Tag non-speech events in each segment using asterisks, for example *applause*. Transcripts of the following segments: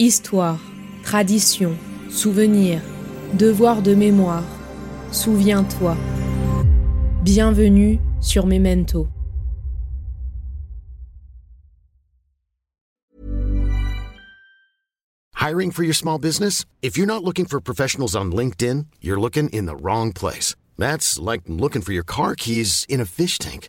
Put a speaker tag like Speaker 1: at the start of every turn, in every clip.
Speaker 1: Histoire, tradition, souvenir, devoir de mémoire. Souviens-toi. Bienvenue sur Memento.
Speaker 2: Hiring for your small business? If you're not looking for professionals on LinkedIn, you're looking in the wrong place. That's like looking for your car keys in a fish tank.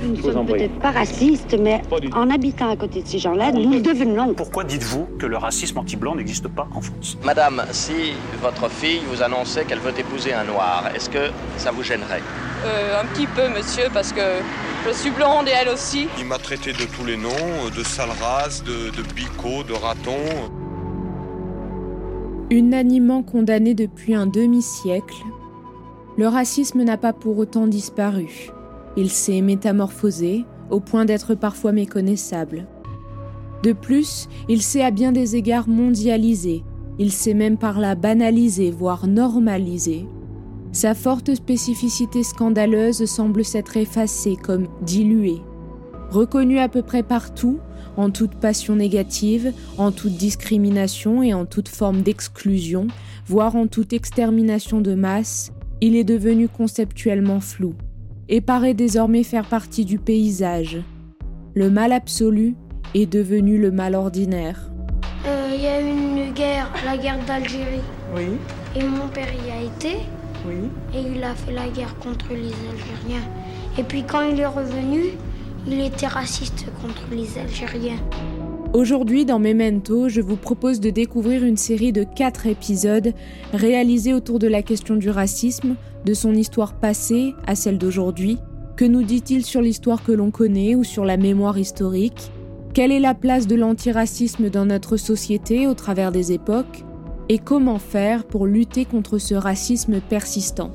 Speaker 3: Nous ne sommes peut-être pas racistes, mais en habitant à côté de ces gens-là, nous le devenons.
Speaker 4: Pourquoi dites-vous que le racisme anti-blanc n'existe pas en France?
Speaker 5: Madame, si votre fille vous annonçait qu'elle veut épouser un noir, est-ce que ça vous gênerait?
Speaker 6: Euh, un petit peu, monsieur, parce que je suis blonde et elle aussi.
Speaker 7: Il m'a traité de tous les noms, de sale race, de, de bico, de raton.
Speaker 1: Unanimement condamné depuis un demi-siècle, le racisme n'a pas pour autant disparu. Il s'est métamorphosé au point d'être parfois méconnaissable. De plus, il s'est à bien des égards mondialisé, il s'est même par là banalisé, voire normalisé. Sa forte spécificité scandaleuse semble s'être effacée comme diluée. Reconnu à peu près partout, en toute passion négative, en toute discrimination et en toute forme d'exclusion, voire en toute extermination de masse, il est devenu conceptuellement flou et paraît désormais faire partie du paysage. Le mal absolu est devenu le mal ordinaire.
Speaker 8: Euh, Il y a eu une guerre, la guerre d'Algérie.
Speaker 9: Oui,
Speaker 8: Et mon père y a été.
Speaker 9: oui.
Speaker 8: Et il a fait la guerre contre les Algériens. Et puis quand il est revenu, il était raciste contre les Algériens.
Speaker 1: Aujourd'hui, dans Memento, je vous propose de découvrir une série de quatre épisodes réalisés autour de la question du racisme, de son histoire passée à celle d'aujourd'hui. Que nous dit-il sur l'histoire que l'on connaît ou sur la mémoire historique? Quelle est la place de l'antiracisme dans notre société au travers des époques? Et comment faire pour lutter contre ce racisme persistant?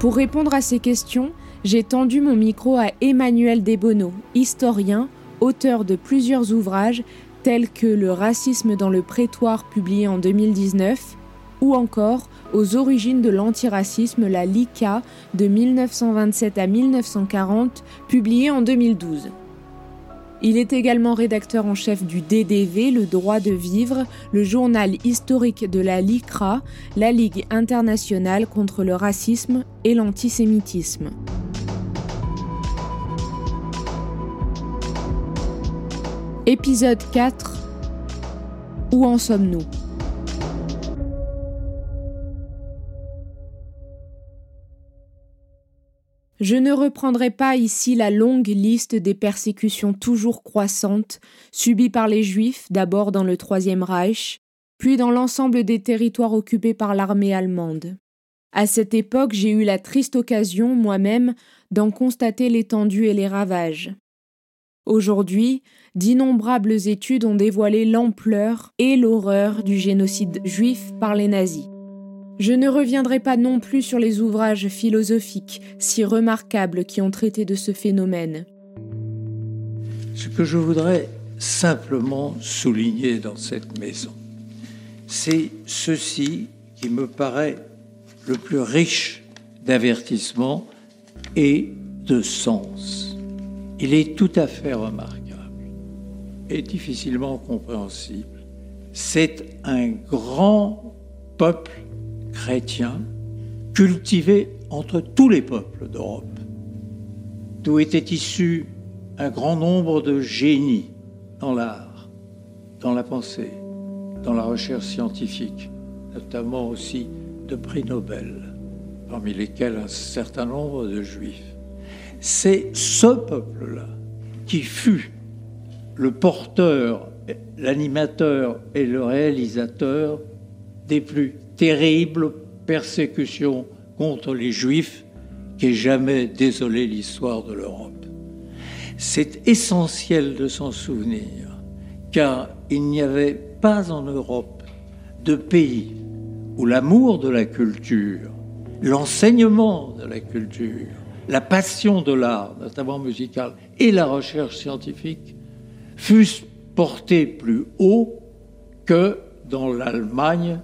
Speaker 1: Pour répondre à ces questions, j'ai tendu mon micro à Emmanuel Desbonneaux, historien, auteur de plusieurs ouvrages tels que Le racisme dans le prétoire publié en 2019 ou encore Aux origines de l'antiracisme, la LICA de 1927 à 1940 publié en 2012. Il est également rédacteur en chef du DDV, le droit de vivre, le journal historique de la LICRA, la Ligue internationale contre le racisme et l'antisémitisme. Épisode 4 Où en sommes-nous? Je ne reprendrai pas ici la longue liste des persécutions toujours croissantes subies par les Juifs, d'abord dans le Troisième Reich, puis dans l'ensemble des territoires occupés par l'armée allemande. À cette époque, j'ai eu la triste occasion, moi-même, d'en constater l'étendue et les ravages. Aujourd'hui, d'innombrables études ont dévoilé l'ampleur et l'horreur du génocide juif par les nazis. Je ne reviendrai pas non plus sur les ouvrages philosophiques si remarquables qui ont traité de ce phénomène.
Speaker 9: Ce que je voudrais simplement souligner dans cette maison, c'est ceci qui me paraît le plus riche d'avertissement et de sens. Il est tout à fait remarquable et difficilement compréhensible. C'est un grand peuple chrétien cultivé entre tous les peuples d'Europe, d'où était issu un grand nombre de génies dans l'art, dans la pensée, dans la recherche scientifique, notamment aussi de prix Nobel, parmi lesquels un certain nombre de juifs. C'est ce peuple-là qui fut le porteur, l'animateur et le réalisateur des plus terribles persécutions contre les juifs qu'ait jamais désolé l'histoire de l'Europe. C'est essentiel de s'en souvenir, car il n'y avait pas en Europe de pays où l'amour de la culture, l'enseignement de la culture, la passion de l'art, notamment musical, et la recherche scientifique fussent portés plus haut que dans l'Allemagne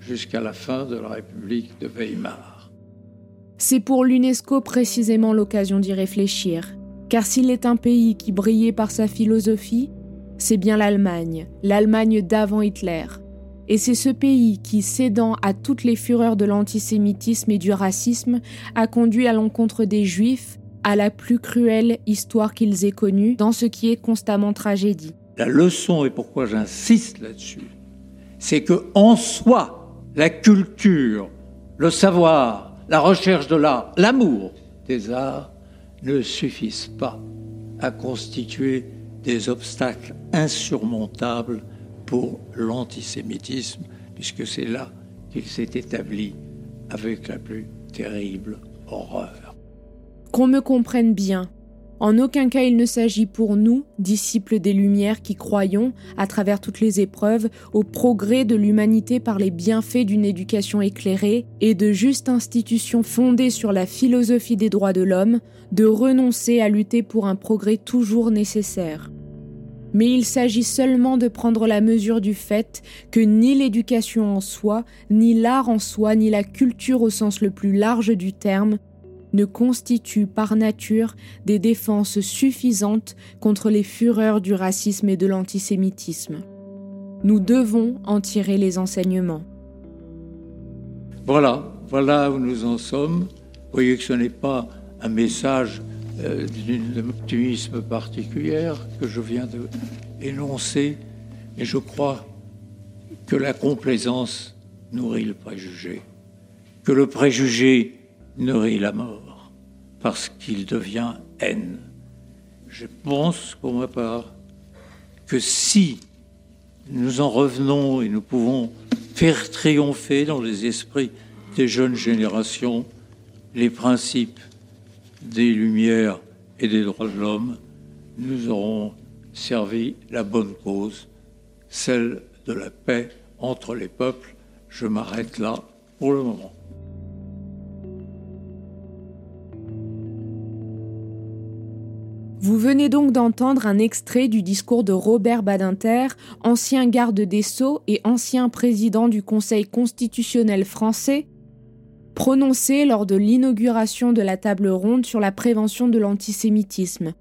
Speaker 9: jusqu'à la fin de la République de Weimar.
Speaker 1: C'est pour l'UNESCO précisément l'occasion d'y réfléchir, car s'il est un pays qui brillait par sa philosophie, c'est bien l'Allemagne, l'Allemagne d'avant Hitler. Et c'est ce pays qui, cédant à toutes les fureurs de l'antisémitisme et du racisme, a conduit à l'encontre des Juifs à la plus cruelle histoire qu'ils aient connue dans ce qui est constamment tragédie.
Speaker 9: La leçon, et pourquoi j'insiste là-dessus, c'est que en soi, la culture, le savoir, la recherche de l'art, l'amour des arts ne suffisent pas à constituer des obstacles insurmontables pour l'antisémitisme, puisque c'est là qu'il s'est établi avec la plus terrible horreur.
Speaker 1: Qu'on me comprenne bien, en aucun cas il ne s'agit pour nous, disciples des Lumières qui croyons, à travers toutes les épreuves, au progrès de l'humanité par les bienfaits d'une éducation éclairée et de justes institutions fondées sur la philosophie des droits de l'homme, de renoncer à lutter pour un progrès toujours nécessaire. Mais il s'agit seulement de prendre la mesure du fait que ni l'éducation en soi, ni l'art en soi, ni la culture au sens le plus large du terme ne constituent par nature des défenses suffisantes contre les fureurs du racisme et de l'antisémitisme. Nous devons en tirer les enseignements.
Speaker 9: Voilà, voilà où nous en sommes. Vous voyez que ce n'est pas un message euh, d'un optimisme particulier que je viens de énoncer, mais je crois que la complaisance nourrit le préjugé, que le préjugé nourrit la mort, parce qu'il devient haine. Je pense, pour ma part, que si nous en revenons et nous pouvons faire triompher dans les esprits des jeunes générations les principes des Lumières et des droits de l'homme, nous aurons servi la bonne cause, celle de la paix entre les peuples. Je m'arrête là pour le moment.
Speaker 1: Vous venez donc d'entendre un extrait du discours de Robert Badinter, ancien garde des Sceaux et ancien président du Conseil constitutionnel français, prononcé lors de l'inauguration de la table ronde sur la prévention de l'antisémitisme,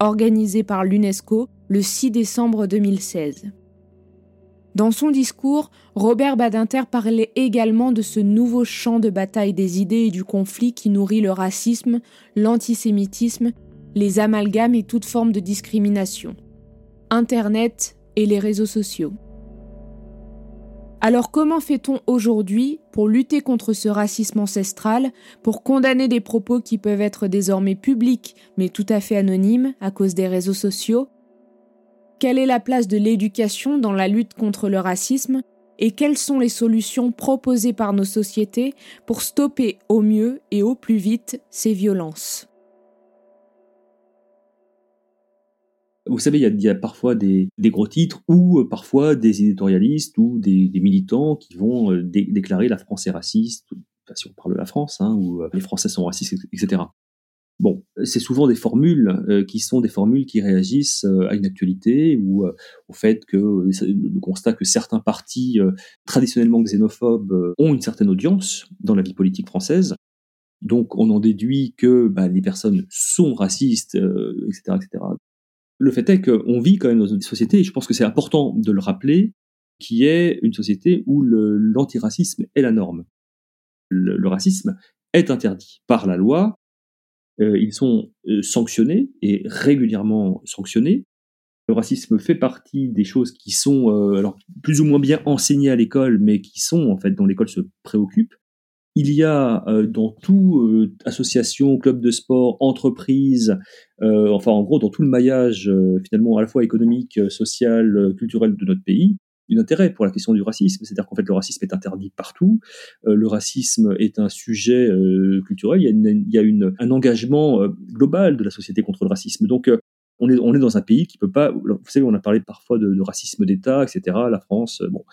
Speaker 1: organisée par l'UNESCO le 6 décembre 2016. Dans son discours, Robert Badinter parlait également de ce nouveau champ de bataille des idées et du conflit qui nourrit le racisme, l'antisémitisme les amalgames et toute forme de discrimination, Internet et les réseaux sociaux. Alors comment fait-on aujourd'hui pour lutter contre ce racisme ancestral, pour condamner des propos qui peuvent être désormais publics mais tout à fait anonymes à cause des réseaux sociaux? Quelle est la place de l'éducation dans la lutte contre le racisme? Et quelles sont les solutions proposées par nos sociétés pour stopper au mieux et au plus vite ces violences?
Speaker 10: Vous savez, il y a, parfois des, gros titres ou euh, parfois des éditorialistes ou des, militants qui vont euh, déclarer la France est raciste, si on parle de la France, hein, ou euh, les Français sont racistes, etc. Bon, c'est souvent des formules qui sont des formules qui réagissent à une actualité ou au fait que le constat que certains partis traditionnellement xénophobes ont une certaine audience dans la vie politique française. Donc on en déduit que bah, les personnes sont racistes, etc., etc le fait est qu'on vit quand même dans une société, et je pense que c'est important de le rappeler, qui est une société où l'antiracisme est la norme. Le, racisme est interdit par la loi, euh, ils sont euh, sanctionnés et régulièrement sanctionnés. Le racisme fait partie des choses qui sont alors plus ou moins bien enseignées à l'école, mais qui sont en fait dont l'école se préoccupe. Il y a dans tout association, club de sport, entreprise, enfin en gros dans tout le maillage finalement à la fois économique, social, culturel de notre pays, intérêt pour la question du racisme. C'est-à-dire qu'en fait, le racisme est interdit partout. Euh, le racisme est un sujet euh, culturel. Il y a, une, un engagement euh, global de la société contre le racisme. Donc, on est, dans un pays qui peut pas. Vous savez, on a parlé parfois de, racisme d'État, etc. La France, bon,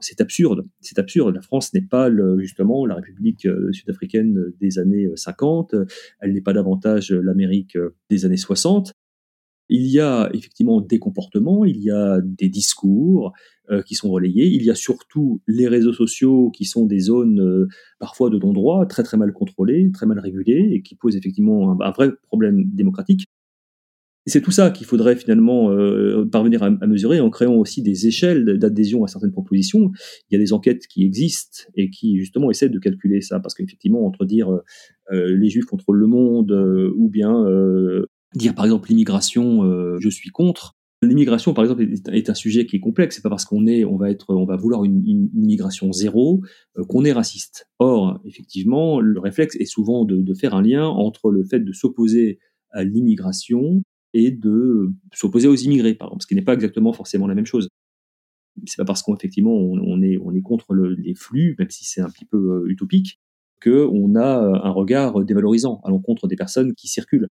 Speaker 10: c'est absurde. C'est absurde. La France n'est pas le, justement la République sud-africaine des années 50. Elle n'est pas davantage l'Amérique des années 60. Il y a effectivement des comportements, il y a des discours euh, qui sont relayés, il y a surtout les réseaux sociaux qui sont des zones euh, parfois de non-droit, très très mal contrôlées, très mal régulées, et qui posent effectivement un, vrai problème démocratique. Et c'est tout ça qu'il faudrait finalement euh, parvenir à, mesurer en créant aussi des échelles d'adhésion à certaines propositions. Il y a des enquêtes qui existent et qui justement essaient de calculer ça, parce qu'effectivement, entre dire les juifs contrôlent le monde ou bien dire par exemple l'immigration, euh, je suis contre. L'immigration, par exemple, est, un sujet qui est complexe. C'est pas parce qu'on est, on va être, on va vouloir une, immigration zéro euh, qu'on est raciste. Or, effectivement, le réflexe est souvent de, faire un lien entre le fait de s'opposer à l'immigration et de s'opposer aux immigrés, par exemple, ce qui n'est pas exactement forcément la même chose. C'est pas parce qu'effectivement on, est, on est contre les flux, même si c'est un petit peu euh, utopique, qu'on a un regard dévalorisant à l'encontre des personnes qui circulent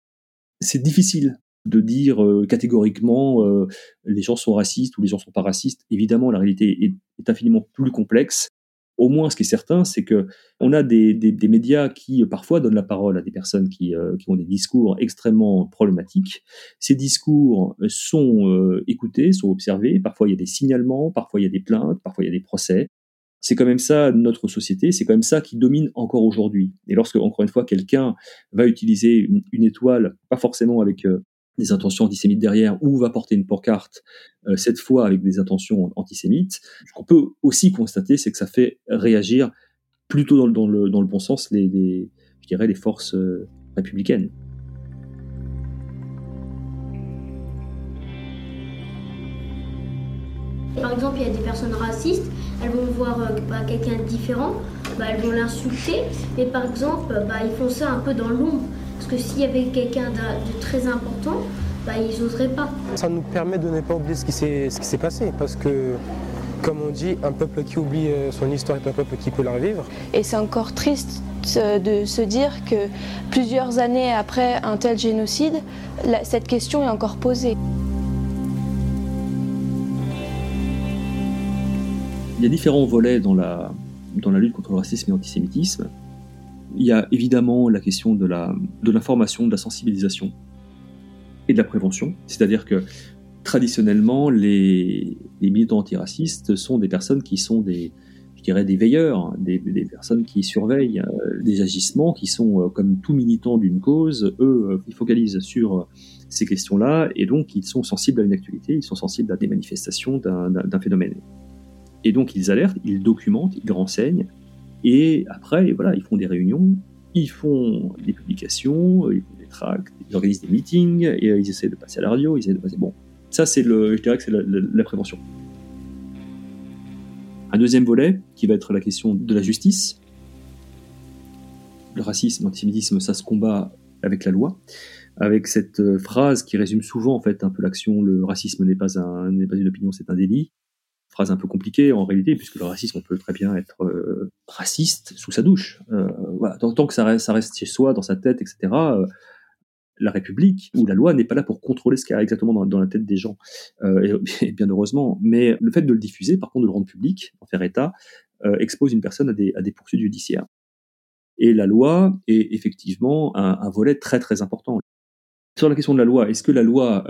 Speaker 10: c'est difficile de dire euh, catégoriquement euh, les gens sont racistes ou les gens sont pas racistes. Évidemment, la réalité est, infiniment plus complexe. Au moins, ce qui est certain, c'est que on a des, médias qui euh, parfois donnent la parole à des personnes qui, ont des discours extrêmement problématiques. Ces discours sont écoutés, sont observés. Parfois, il y a des signalements, parfois il y a des plaintes, parfois il y a des procès. C'est quand même ça notre société, c'est quand même ça qui domine encore aujourd'hui. Et lorsque, encore une fois, quelqu'un va utiliser une, étoile, pas forcément avec euh, des intentions antisémites derrière, ou va porter une pancarte, euh, cette fois avec des intentions antisémites, ce qu'on peut aussi constater, c'est que ça fait réagir plutôt dans, le, dans le, bon sens les, je dirais, les forces euh, républicaines.
Speaker 8: Par exemple, il y a des personnes racistes elles vont voir euh, bah, quelqu'un de différent, bah, elles vont l'insulter. Mais par exemple, bah, ils font ça un peu dans l'ombre. Parce que s'il y avait quelqu'un de, très important, ils n'oseraient pas.
Speaker 11: Ça nous permet de ne pas oublier ce qui s'est passé. Parce que, comme on dit, un peuple qui oublie euh, son histoire est un peuple qui peut la revivre.
Speaker 12: Et c'est encore triste euh, de se dire que plusieurs années après un tel génocide, cette question est encore posée.
Speaker 10: Il y a différents volets dans la, dans la lutte contre le racisme et l'antisémitisme. Il y a évidemment la question de l'information, de, de la sensibilisation et de la prévention. C'est-à-dire que traditionnellement, les, militants antiracistes sont des personnes qui sont des, je dirais, des veilleurs, des, des personnes qui surveillent euh, des agissements, qui sont, euh, comme tout militant d'une cause, eux, euh, ils focalisent sur ces questions-là, et donc ils sont sensibles à une actualité, ils sont sensibles à des manifestations d'un phénomène. Et donc ils alertent, ils documentent, ils renseignent, et après, voilà, ils font des réunions, ils font des publications, ils font des tracts, ils organisent des meetings, et ils essaient de passer à la radio, ils essaient de passer. Bon, ça c'est le, je dirais que c'est la, prévention. Un deuxième volet qui va être la question de la justice. Le racisme, l'antisémitisme, ça se combat avec la loi, avec cette euh, phrase qui résume souvent en fait un peu l'action. Le racisme n'est pas un, n'est pas une opinion, c'est un délit phrase un peu compliquée en réalité, puisque le racisme, on peut très bien être euh, raciste sous sa douche. Euh, tant, que ça reste, ça reste, chez soi, dans sa tête, etc., euh, la République ou la loi n'est pas là pour contrôler ce qu'il y a exactement dans, la tête des gens, *laughs* et, bien heureusement. Mais le fait de le diffuser, par contre, de le rendre public, en faire état, expose une personne à des, poursuites judiciaires. Et la loi est effectivement un, volet très très important. Sur la question de la loi, est-ce que la loi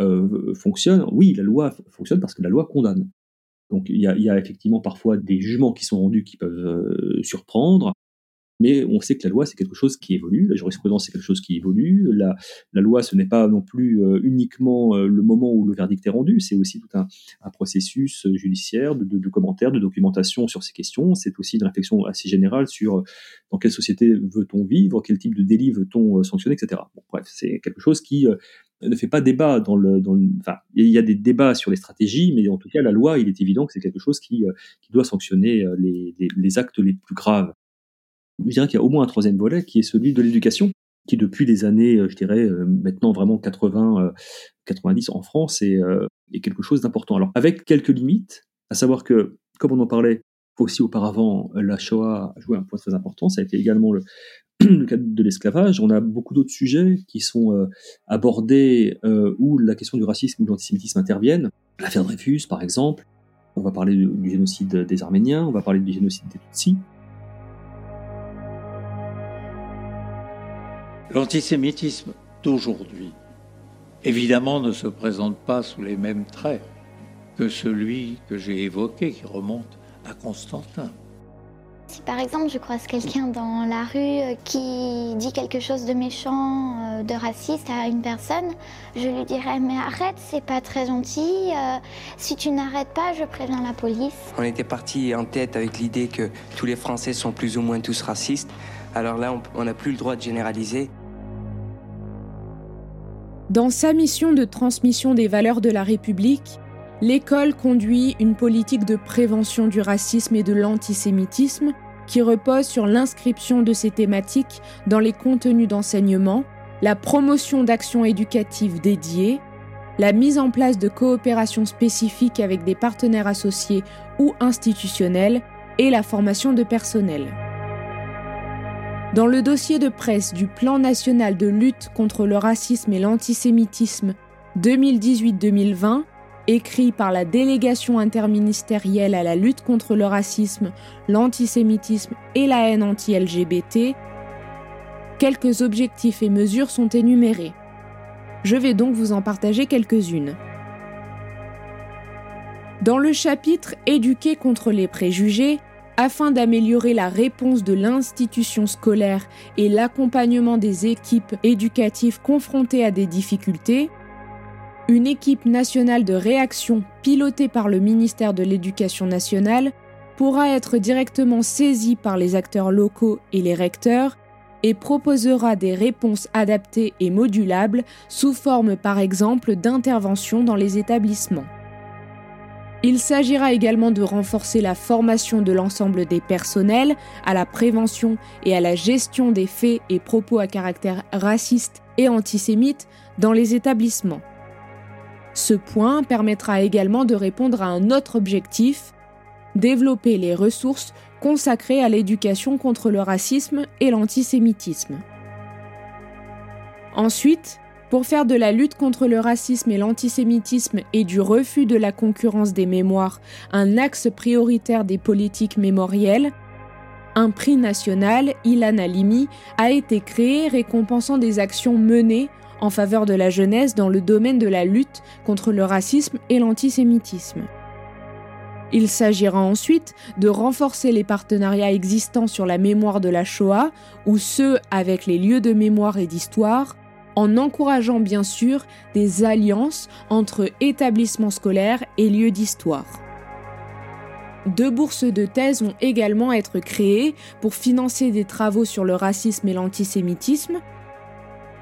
Speaker 10: fonctionne? Oui, la loi fonctionne parce que la loi condamne. Donc il y, a, effectivement parfois des jugements qui sont rendus qui peuvent euh, surprendre, mais on sait que la loi c'est quelque chose qui évolue, la jurisprudence c'est quelque chose qui évolue, la, loi ce n'est pas non plus euh, uniquement euh, le moment où le verdict est rendu, c'est aussi tout un, processus judiciaire de, commentaires, de documentation sur ces questions, c'est aussi une réflexion assez générale sur dans quelle société veut-on vivre, quel type de délit veut-on sanctionner, etc. bref, c'est quelque chose qui ne fait pas débat dans le, enfin, il y a des débats sur les stratégies, mais en tout cas, la loi, il est évident que c'est quelque chose qui, qui doit sanctionner les, les, les actes les plus graves. Je dirais qu'il y a au moins un troisième volet qui est celui de l'éducation, qui depuis les années, je dirais, maintenant vraiment 80, 90 en France est, est quelque chose d'important. Alors, avec quelques limites, à savoir que, comme on en parlait aussi auparavant, la Shoah a joué un point très important. Ça a été également le, le cas de l'esclavage. On a beaucoup d'autres sujets qui sont euh, abordés euh, où la question du racisme ou de l'antisémitisme interviennent. L'affaire Dreyfus, par exemple. On va parler du, du génocide des Arméniens, on va parler du génocide des Tutsis.
Speaker 9: L'antisémitisme d'aujourd'hui, évidemment, ne se présente pas sous les mêmes traits que celui que j'ai évoqué, qui remonte à Constantin.
Speaker 13: Si par exemple je croise quelqu'un dans la rue euh, qui dit quelque chose de méchant, euh, de raciste à une personne, je lui dirais mais arrête, c'est pas très gentil, euh, si tu n'arrêtes pas, je préviens la police.
Speaker 14: On était parti en tête avec l'idée que tous les Français sont plus ou moins tous racistes, alors là on n'a plus le droit de généraliser.
Speaker 1: Dans sa mission de transmission des valeurs de la République, l'école conduit une politique de prévention du racisme et de l'antisémitisme qui repose sur l'inscription de ces thématiques dans les contenus d'enseignement, la promotion d'actions éducatives dédiées, la mise en place de coopérations spécifiques avec des partenaires associés ou institutionnels et la formation de personnel. Dans le dossier de presse du Plan national de lutte contre le racisme et l'antisémitisme 2018-2020, écrit par la délégation interministérielle à la lutte contre le racisme, l'antisémitisme et la haine anti-LGBT, quelques objectifs et mesures sont énumérés. Je vais donc vous en partager quelques-unes. Dans le chapitre Éduquer contre les préjugés, afin d'améliorer la réponse de l'institution scolaire et l'accompagnement des équipes éducatives confrontées à des difficultés, une équipe nationale de réaction pilotée par le ministère de l'Éducation nationale pourra être directement saisie par les acteurs locaux et les recteurs et proposera des réponses adaptées et modulables sous forme par exemple d'interventions dans les établissements. Il s'agira également de renforcer la formation de l'ensemble des personnels à la prévention et à la gestion des faits et propos à caractère raciste et antisémite dans les établissements. Ce point permettra également de répondre à un autre objectif, développer les ressources consacrées à l'éducation contre le racisme et l'antisémitisme. Ensuite, pour faire de la lutte contre le racisme et l'antisémitisme et du refus de la concurrence des mémoires un axe prioritaire des politiques mémorielles, un prix national, Ilan Alimi, a été créé récompensant des actions menées en faveur de la jeunesse dans le domaine de la lutte contre le racisme et l'antisémitisme. Il s'agira ensuite de renforcer les partenariats existants sur la mémoire de la Shoah ou ceux avec les lieux de mémoire et d'histoire, en encourageant bien sûr des alliances entre établissements scolaires et lieux d'histoire. Deux bourses de thèse vont également être créées pour financer des travaux sur le racisme et l'antisémitisme,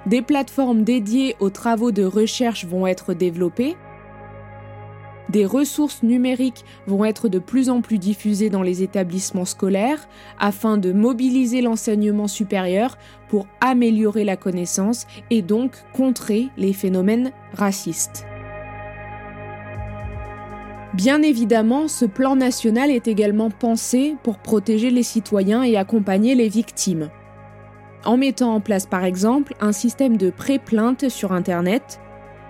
Speaker 1: des plateformes dédiées aux travaux de recherche vont être développées. Des ressources numériques vont être de plus en plus diffusées dans les établissements scolaires afin de mobiliser l'enseignement supérieur pour améliorer la connaissance et donc contrer les phénomènes racistes. Bien évidemment, ce plan national est également pensé pour protéger les citoyens et accompagner les victimes en mettant en place par exemple un système de pré-plainte sur Internet,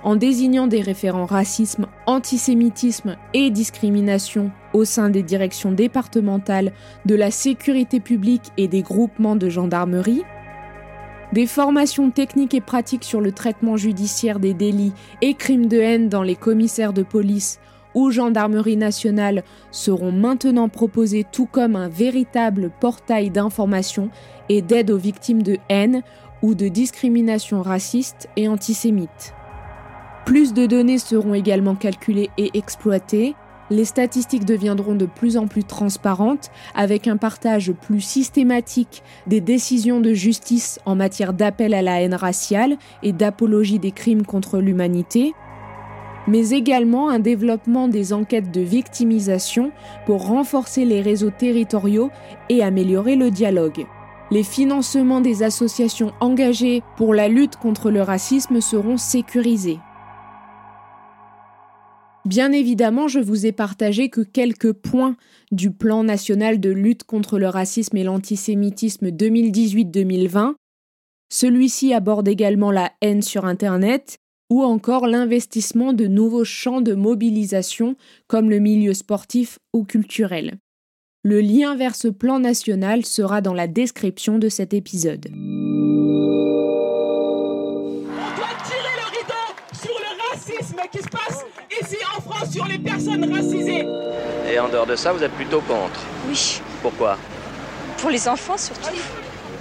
Speaker 1: en désignant des référents racisme, antisémitisme et discrimination au sein des directions départementales de la sécurité publique et des groupements de gendarmerie, des formations techniques et pratiques sur le traitement judiciaire des délits et crimes de haine dans les commissaires de police ou gendarmerie nationale seront maintenant proposées tout comme un véritable portail d'information et d'aide aux victimes de haine ou de discrimination raciste et antisémite. Plus de données seront également calculées et exploitées, les statistiques deviendront de plus en plus transparentes avec un partage plus systématique des décisions de justice en matière d'appel à la haine raciale et d'apologie des crimes contre l'humanité, mais également un développement des enquêtes de victimisation pour renforcer les réseaux territoriaux et améliorer le dialogue. Les financements des associations engagées pour la lutte contre le racisme seront sécurisés. Bien évidemment, je vous ai partagé que quelques points du plan national de lutte contre le racisme et l'antisémitisme 2018-2020. Celui-ci aborde également la haine sur Internet ou encore l'investissement de nouveaux champs de mobilisation comme le milieu sportif ou culturel. Le lien vers ce plan national sera dans la description de cet épisode.
Speaker 15: qui se passe ici en France sur les personnes racisées.
Speaker 5: Et en dehors de ça, vous êtes plutôt contre
Speaker 16: Oui.
Speaker 5: Pourquoi?
Speaker 16: Pour les enfants surtout.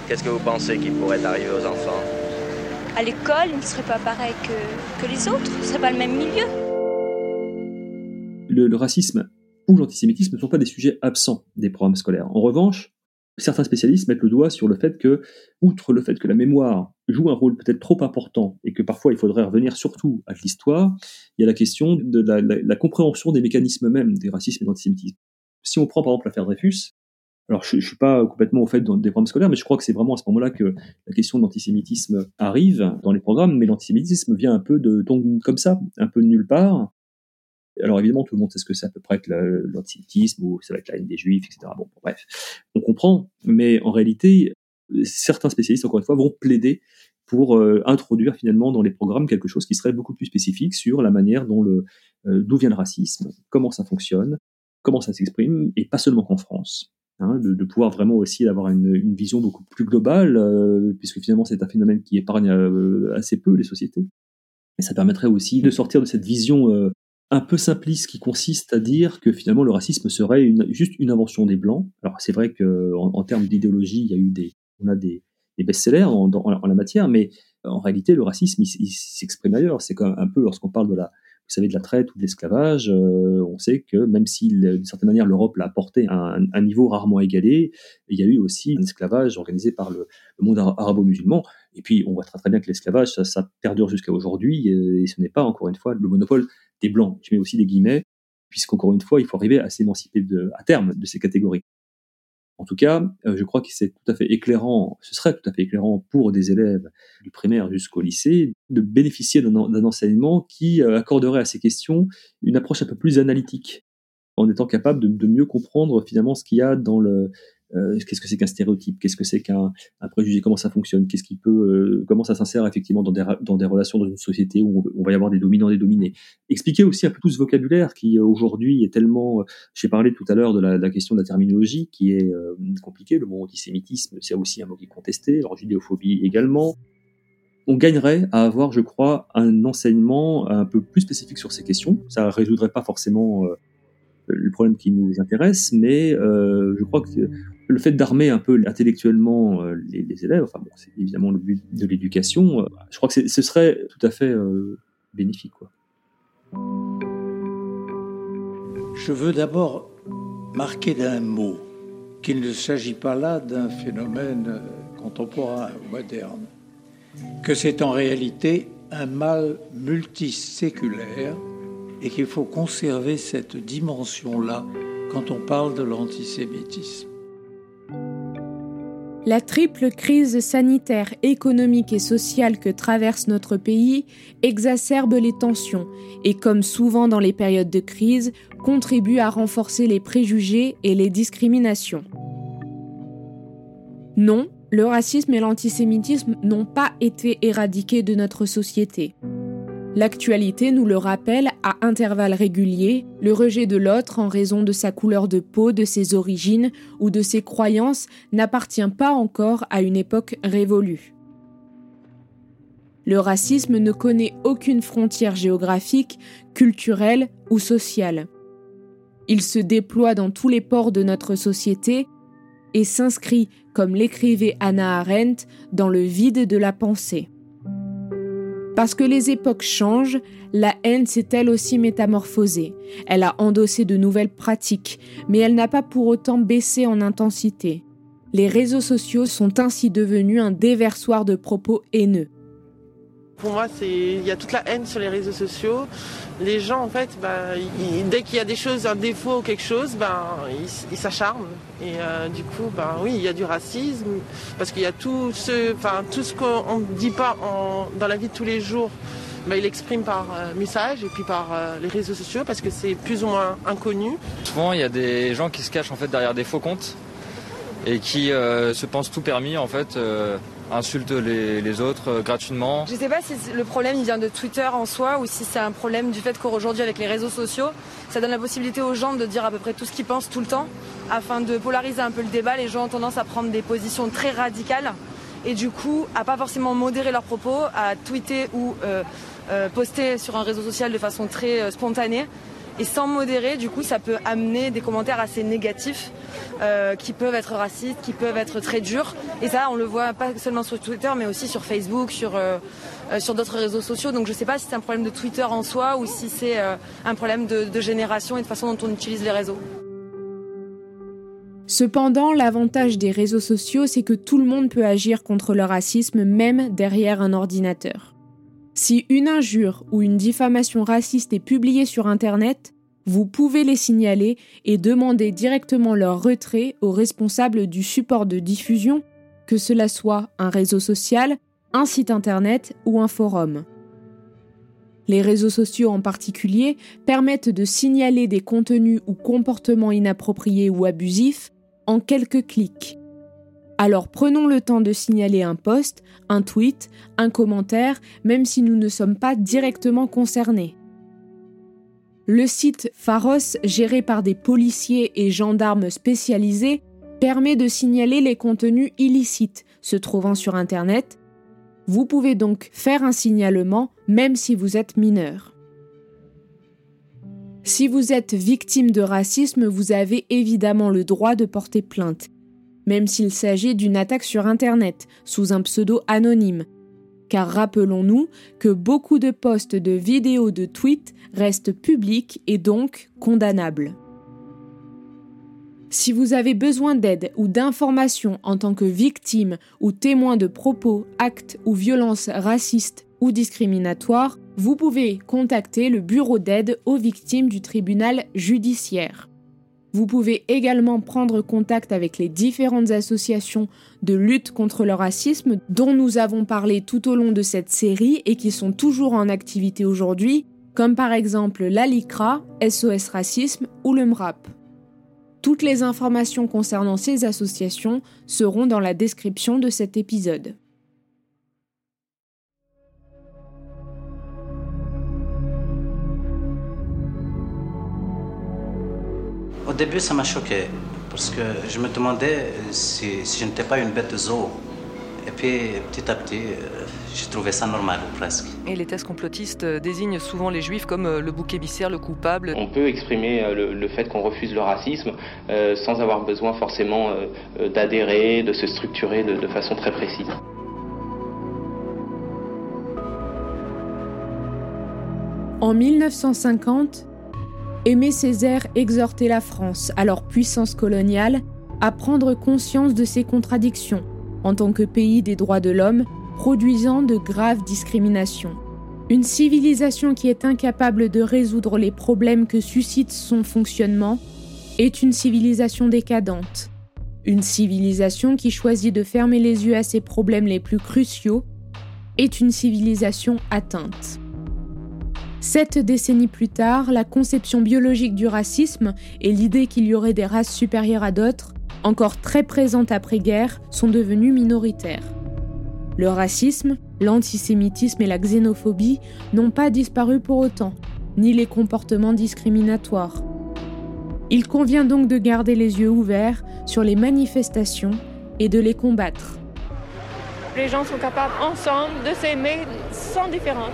Speaker 5: Qu'est-ce que vous pensez qui pourrait arriver aux enfants?
Speaker 16: À l'école, ils ne seraient pas pareils que, que les autres, ce ne serait pas le même milieu.
Speaker 10: Le, le racisme ou l'antisémitisme ne sont pas des sujets absents des programmes scolaires. En revanche, certains spécialistes mettent le doigt sur le fait que, outre le fait que la mémoire joue un rôle peut-être trop important et que parfois il faudrait revenir surtout à l'histoire, il y a la question de la, compréhension des mécanismes mêmes des racismes et de l'antisémitisme. Si on prend par exemple l'affaire Dreyfus, alors je ne suis pas complètement au fait des programmes scolaires, mais je crois que c'est vraiment à ce moment-là que la question de l'antisémitisme arrive dans les programmes, mais l'antisémitisme vient un peu de tombe comme ça, un peu de nulle part, alors évidemment, tout le monde sait ce que c'est à peu près que l'antisémitisme ou ça va être la haine des juifs, etc. Bon, bref, on comprend, mais en réalité, certains spécialistes, encore une fois, vont plaider pour euh, introduire finalement dans les programmes quelque chose qui serait beaucoup plus spécifique sur la manière dont le euh, d'où vient le racisme, comment ça fonctionne, comment ça s'exprime, et pas seulement qu'en France. Hein, de, pouvoir vraiment aussi avoir une, vision beaucoup plus globale, euh, puisque finalement c'est un phénomène qui épargne assez peu les sociétés. Et ça permettrait aussi de sortir de cette vision un peu simpliste qui consiste à dire que finalement le racisme serait juste une invention des blancs. Alors c'est vrai que en, termes d'idéologie, il y a eu des, on a des, best-sellers en, la matière, mais en réalité le racisme s'exprime ailleurs. C'est un peu lorsqu'on parle de la, vous savez, de la traite ou de l'esclavage, euh, on sait que même si d'une certaine manière l'Europe l'a porté à un, niveau rarement égalé, il y a eu aussi un esclavage organisé par le, monde arabo-musulman. Et puis on voit très très bien que l'esclavage ça, ça perdure jusqu'à aujourd'hui et ce n'est pas encore une fois le monopole des blancs. Je mets aussi des guillemets, puisqu'encore une fois, il faut arriver à s'émanciper à terme de ces catégories. En tout cas, euh, je crois que c'est tout à fait éclairant, ce serait tout à fait éclairant pour des élèves du primaire jusqu'au lycée de bénéficier d'un enseignement qui euh, accorderait à ces questions une approche un peu plus analytique, en étant capable de mieux comprendre finalement ce qu'il y a dans le, euh, qu'est-ce que c'est qu'un stéréotype, qu'est-ce que c'est qu'un préjugé, comment ça fonctionne, qu'est-ce qui peut, euh, comment ça s'insère effectivement dans des, dans des relations dans une société où on, va y avoir des dominants, des dominés? Expliquer aussi un peu tout ce vocabulaire qui euh, aujourd'hui est tellement, j'ai parlé tout à l'heure de la, question de la terminologie qui est compliquée. Le mot antisémitisme, c'est aussi un mot qui est contesté. Alors judéophobie également. On gagnerait à avoir, je crois, un enseignement un peu plus spécifique sur ces questions. Ça résoudrait pas forcément le problème qui nous intéresse, mais je crois que le fait d'armer un peu intellectuellement euh, les, élèves, enfin bon, c'est évidemment le but de l'éducation, euh, je crois que ce serait tout à fait bénéfique. Quoi.
Speaker 9: Je veux d'abord marquer d'un mot qu'il ne s'agit pas là d'un phénomène contemporain ou moderne, que c'est en réalité un mal multiséculaire et qu'il faut conserver cette dimension-là quand on parle de l'antisémitisme.
Speaker 1: La triple crise sanitaire, économique et sociale que traverse notre pays exacerbe les tensions et, comme souvent dans les périodes de crise, contribue à renforcer les préjugés et les discriminations. Non, le racisme et l'antisémitisme n'ont pas été éradiqués de notre société. L'actualité nous le rappelle à intervalles réguliers, le rejet de l'autre en raison de sa couleur de peau, de ses origines ou de ses croyances n'appartient pas encore à une époque révolue. Le racisme ne connaît aucune frontière géographique, culturelle ou sociale. Il se déploie dans tous les ports de notre société et s'inscrit, comme l'écrivait Hannah Arendt, dans le vide de la pensée. Parce que les époques changent, la haine s'est elle aussi métamorphosée. Elle a endossé de nouvelles pratiques, mais elle n'a pas pour autant baissé en intensité. Les réseaux sociaux sont ainsi devenus un déversoir de propos haineux.
Speaker 17: Pour moi, il y a toute la haine sur les réseaux sociaux. Les gens, en fait, bah, dès qu'il y a des choses, un défaut ou quelque chose, ben, ils s'acharnent. Et euh, du coup, ben, oui, il y a du racisme, parce qu'il y a tout ce, tout ce qu'on ne dit pas dans la vie de tous les jours, il exprime par euh, message et puis par euh, les réseaux sociaux, parce que c'est plus ou moins inconnu.
Speaker 18: Souvent, il y a des gens qui se cachent en fait derrière des faux comptes et qui se pensent tout permis, en fait insulte les, autres euh, gratuitement.
Speaker 19: Je ne sais pas si le problème vient de Twitter en soi ou si c'est un problème du fait qu'aujourd'hui avec les réseaux sociaux, ça donne la possibilité aux gens de dire à peu près tout ce qu'ils pensent tout le temps. Afin de polariser un peu le débat, les gens ont tendance à prendre des positions très radicales et du coup à pas forcément modérer leurs propos, à tweeter ou euh, euh, poster sur un réseau social de façon très spontanée. Et sans modérer, du coup, ça peut amener des commentaires assez négatifs euh, qui peuvent être racistes, qui peuvent être très durs. Et ça, on le voit pas seulement sur Twitter, mais aussi sur Facebook, sur, euh, euh, d'autres réseaux sociaux. Donc je ne sais pas si c'est un problème de Twitter en soi ou si c'est un problème de génération et de façon dont on utilise les réseaux.
Speaker 1: Cependant, l'avantage des réseaux sociaux, c'est que tout le monde peut agir contre le racisme, même derrière un ordinateur. Si une injure ou une diffamation raciste est publiée sur Internet, vous pouvez les signaler et demander directement leur retrait aux responsables du support de diffusion, que cela soit un réseau social, un site Internet ou un forum. Les réseaux sociaux en particulier permettent de signaler des contenus ou comportements inappropriés ou abusifs en quelques clics. Alors prenons le temps de signaler un post, un tweet, un commentaire, même si nous ne sommes pas directement concernés. Le site Pharos, géré par des policiers et gendarmes spécialisés, permet de signaler les contenus illicites se trouvant sur Internet. Vous pouvez donc faire un signalement même si vous êtes mineur. Si vous êtes victime de racisme, vous avez évidemment le droit de porter plainte même s'il s'agit d'une attaque sur Internet, sous un pseudo anonyme. Car rappelons-nous que beaucoup de posts de vidéos de tweets restent publics et donc condamnables. Si vous avez besoin d'aide ou d'informations en tant que victime ou témoin de propos, actes ou violences racistes ou discriminatoires, vous pouvez contacter le bureau d'aide aux victimes du tribunal judiciaire. Vous pouvez également prendre contact avec les différentes associations de lutte contre le racisme dont nous avons parlé tout au long de cette série et qui sont toujours en activité aujourd'hui, comme par exemple l'ALICRA, SOS Racisme ou le MRAP. Toutes les informations concernant ces associations seront dans la description de cet épisode.
Speaker 20: Au début, ça m'a choqué parce que je me demandais si, je n'étais pas une bête de zoo. Et puis, petit à petit, euh, j'ai trouvé ça normal, presque.
Speaker 21: Et les thèses complotistes désignent souvent les juifs comme euh, le bouc émissaire, le coupable.
Speaker 22: On peut exprimer euh, le, fait qu'on refuse le racisme sans avoir besoin forcément d'adhérer, de se structurer de, de façon très précise.
Speaker 1: En 1950, Aimé Césaire exhortait la France, alors puissance coloniale, à prendre conscience de ses contradictions en tant que pays des droits de l'homme, produisant de graves discriminations. Une civilisation qui est incapable de résoudre les problèmes que suscite son fonctionnement est une civilisation décadente. Une civilisation qui choisit de fermer les yeux à ses problèmes les plus cruciaux est une civilisation atteinte. Sept décennies plus tard, la conception biologique du racisme et l'idée qu'il y aurait des races supérieures à d'autres, encore très présentes après-guerre, sont devenues minoritaires. Le racisme, l'antisémitisme et la xénophobie n'ont pas disparu pour autant, ni les comportements discriminatoires. Il convient donc de garder les yeux ouverts sur les manifestations et de les combattre.
Speaker 23: Les gens sont capables ensemble de s'aimer sans différence.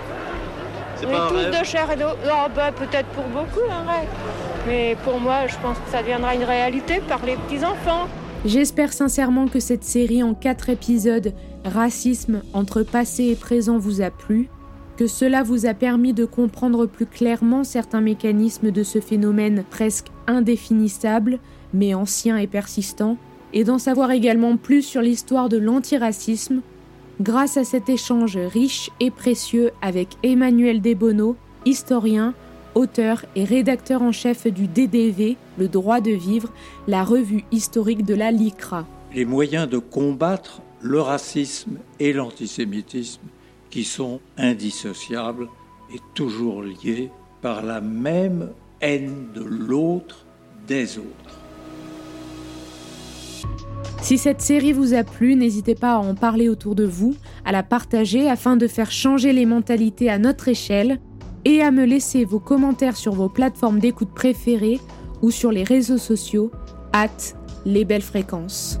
Speaker 23: On est tous de chair et d'eau. Oh, bah, peut-être pour beaucoup, hein, Mais pour moi, je pense que ça deviendra une réalité par les petits-enfants.
Speaker 1: J'espère sincèrement que cette série en quatre épisodes, Racisme entre passé et présent, vous a plu. que cela vous a permis de comprendre plus clairement certains mécanismes de ce phénomène presque indéfinissable, mais ancien et persistant, et d'en savoir également plus sur l'histoire de l'antiracisme grâce à cet échange riche et précieux avec Emmanuel Desbonneau, historien, auteur et rédacteur en chef du DDV, Le droit de vivre, la revue historique de la LICRA.
Speaker 9: Les moyens de combattre le racisme et l'antisémitisme qui sont indissociables et toujours liés par la même haine de l'autre des autres.
Speaker 1: Si cette série vous a plu, n'hésitez pas à en parler autour de vous, à la partager afin de faire changer les mentalités à notre échelle et à me laisser vos commentaires sur vos plateformes d'écoute préférées ou sur les réseaux sociaux, at les belles fréquences.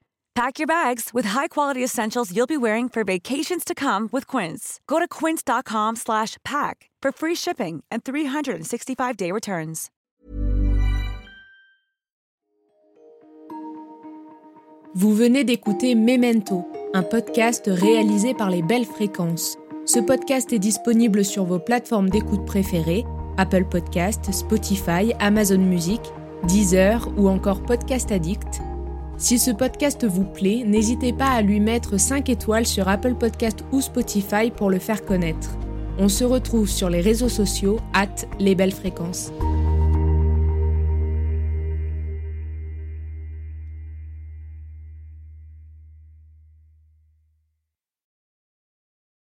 Speaker 24: Pack your bags with high-quality essentials you'll be wearing for vacations to come with Quince. Go to quince.com slash pack for free shipping and 365-day returns.
Speaker 1: Vous venez d'écouter Memento, un podcast réalisé par les Belles Fréquences. Ce podcast est disponible sur vos plateformes d'écoute préférées Apple Podcast, Spotify, Amazon Music, Deezer ou encore Podcast Addict. Si ce podcast vous plaît, n'hésitez pas à lui mettre 5 étoiles sur Apple Podcast ou Spotify pour le faire connaître. On se retrouve sur les réseaux sociaux, at les belles fréquences.